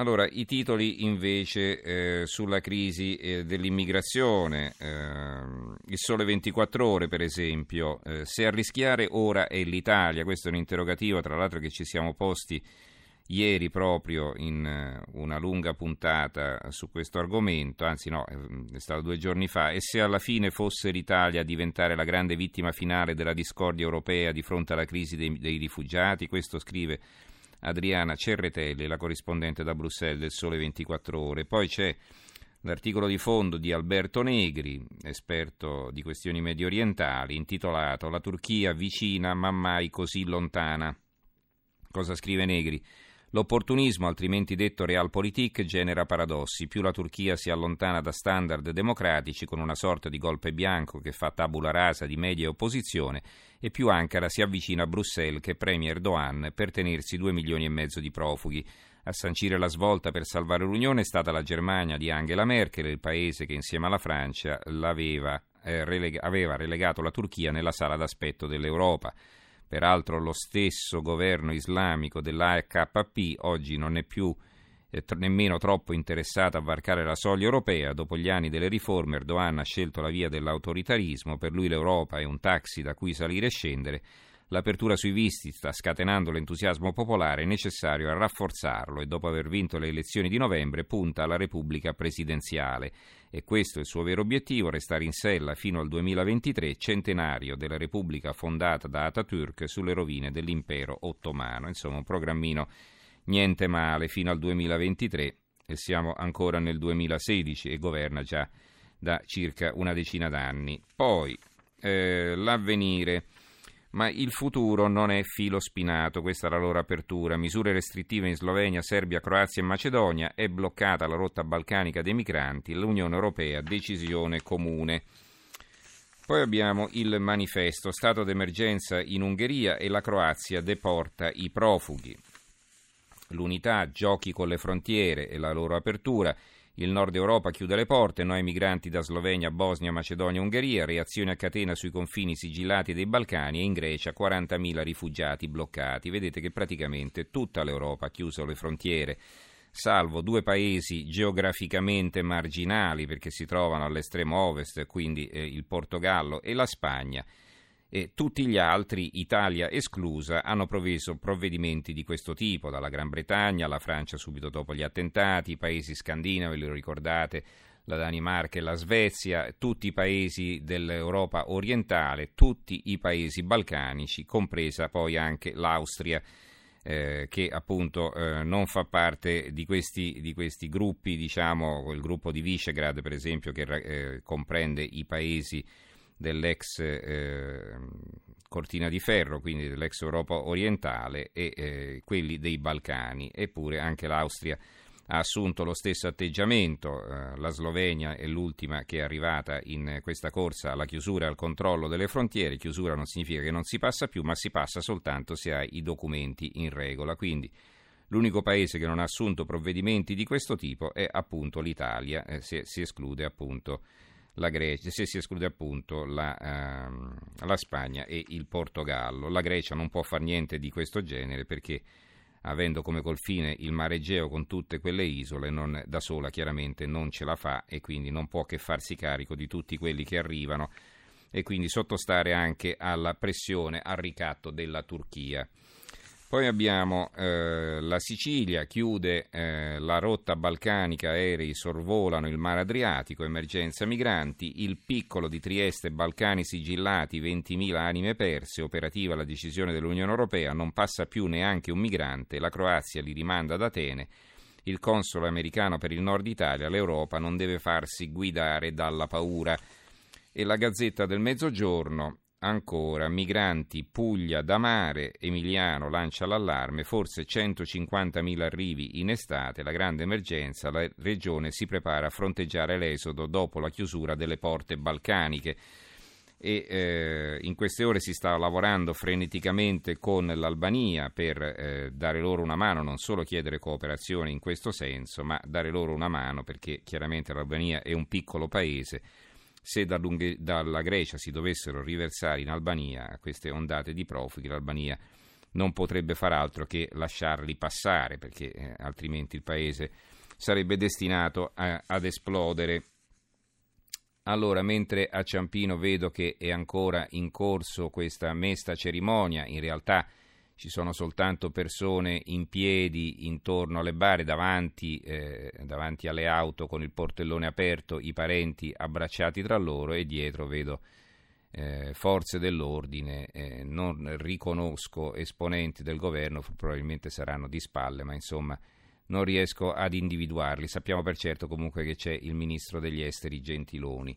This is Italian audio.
Allora, i titoli invece eh, sulla crisi eh, dell'immigrazione, eh, il sole 24 ore per esempio, eh, se a rischiare ora è l'Italia, questo è un interrogativo tra l'altro che ci siamo posti ieri proprio in eh, una lunga puntata su questo argomento, anzi no, è stato due giorni fa, e se alla fine fosse l'Italia a diventare la grande vittima finale della discordia europea di fronte alla crisi dei, dei rifugiati, questo scrive Adriana Cerretelli, la corrispondente da Bruxelles del Sole 24 Ore. Poi c'è l'articolo di fondo di Alberto Negri, esperto di questioni medio orientali, intitolato La Turchia vicina ma mai così lontana. Cosa scrive Negri? L'opportunismo, altrimenti detto realpolitik, genera paradossi. Più la Turchia si allontana da standard democratici con una sorta di golpe bianco che fa tabula rasa di media e opposizione, e più Ankara si avvicina a Bruxelles che premia Erdogan per tenersi due milioni e mezzo di profughi. A sancire la svolta per salvare l'Unione è stata la Germania di Angela Merkel, il paese che insieme alla Francia eh, releg- aveva relegato la Turchia nella sala d'aspetto dell'Europa. Peraltro lo stesso governo islamico dell'AKP oggi non è più eh, nemmeno troppo interessato a varcare la soglia europea. Dopo gli anni delle riforme Erdogan ha scelto la via dell'autoritarismo, per lui l'Europa è un taxi da cui salire e scendere. L'apertura sui visti sta scatenando l'entusiasmo popolare, necessario rafforzarlo e dopo aver vinto le elezioni di novembre punta alla Repubblica presidenziale. E questo è il suo vero obiettivo, restare in sella fino al 2023, centenario della Repubblica fondata da Atatürk sulle rovine dell'impero ottomano. Insomma, un programmino niente male fino al 2023 e siamo ancora nel 2016 e governa già da circa una decina d'anni. Poi eh, l'avvenire ma il futuro non è filo spinato, questa è la loro apertura. Misure restrittive in Slovenia, Serbia, Croazia e Macedonia, è bloccata la rotta balcanica dei migranti, l'Unione Europea, decisione comune. Poi abbiamo il manifesto, stato d'emergenza in Ungheria e la Croazia deporta i profughi. L'unità, giochi con le frontiere e la loro apertura. Il nord Europa chiude le porte, no ai migranti da Slovenia, Bosnia, Macedonia, Ungheria, reazioni a catena sui confini sigillati dei Balcani e in Grecia 40.000 rifugiati bloccati. Vedete che praticamente tutta l'Europa ha chiuso le frontiere, salvo due paesi geograficamente marginali perché si trovano all'estremo ovest, quindi eh, il Portogallo e la Spagna e tutti gli altri, Italia esclusa, hanno preso provvedimenti di questo tipo, dalla Gran Bretagna alla Francia subito dopo gli attentati, i paesi scandinavi, lo ricordate, la Danimarca e la Svezia, tutti i paesi dell'Europa orientale, tutti i paesi balcanici, compresa poi anche l'Austria. Eh, che appunto eh, non fa parte di questi, di questi, gruppi, diciamo, il gruppo di Visegrad per esempio che eh, comprende i paesi dell'ex eh, Cortina di Ferro, quindi dell'ex Europa orientale e eh, quelli dei Balcani, eppure anche l'Austria ha assunto lo stesso atteggiamento, eh, la Slovenia è l'ultima che è arrivata in questa corsa alla chiusura e al controllo delle frontiere, chiusura non significa che non si passa più, ma si passa soltanto se hai i documenti in regola, quindi l'unico paese che non ha assunto provvedimenti di questo tipo è appunto l'Italia, eh, se si esclude appunto la Grecia, se si esclude appunto la, ehm, la Spagna e il Portogallo. La Grecia non può fare niente di questo genere perché avendo come confine il mare Egeo con tutte quelle isole, non, da sola chiaramente non ce la fa e quindi non può che farsi carico di tutti quelli che arrivano e quindi sottostare anche alla pressione, al ricatto della Turchia. Poi abbiamo eh, la Sicilia, chiude eh, la rotta balcanica, aerei sorvolano il mare Adriatico, emergenza migranti, il piccolo di Trieste, Balcani sigillati, 20.000 anime perse, operativa la decisione dell'Unione Europea, non passa più neanche un migrante, la Croazia li rimanda ad Atene, il console americano per il nord Italia, l'Europa non deve farsi guidare dalla paura. E la Gazzetta del Mezzogiorno, Ancora, migranti, Puglia da mare, Emiliano lancia l'allarme, forse 150.000 arrivi in estate, la grande emergenza, la regione si prepara a fronteggiare l'esodo dopo la chiusura delle porte balcaniche. E eh, in queste ore si sta lavorando freneticamente con l'Albania per eh, dare loro una mano, non solo chiedere cooperazione in questo senso, ma dare loro una mano perché chiaramente l'Albania è un piccolo paese se dalla Grecia si dovessero riversare in Albania queste ondate di profughi, l'Albania non potrebbe far altro che lasciarli passare, perché eh, altrimenti il paese sarebbe destinato a, ad esplodere. Allora, mentre a Ciampino vedo che è ancora in corso questa mesta cerimonia, in realtà ci sono soltanto persone in piedi intorno alle bare, davanti, eh, davanti alle auto con il portellone aperto, i parenti abbracciati tra loro e dietro vedo eh, forze dell'ordine, eh, non riconosco esponenti del governo, probabilmente saranno di spalle, ma insomma non riesco ad individuarli. Sappiamo per certo comunque che c'è il ministro degli esteri Gentiloni.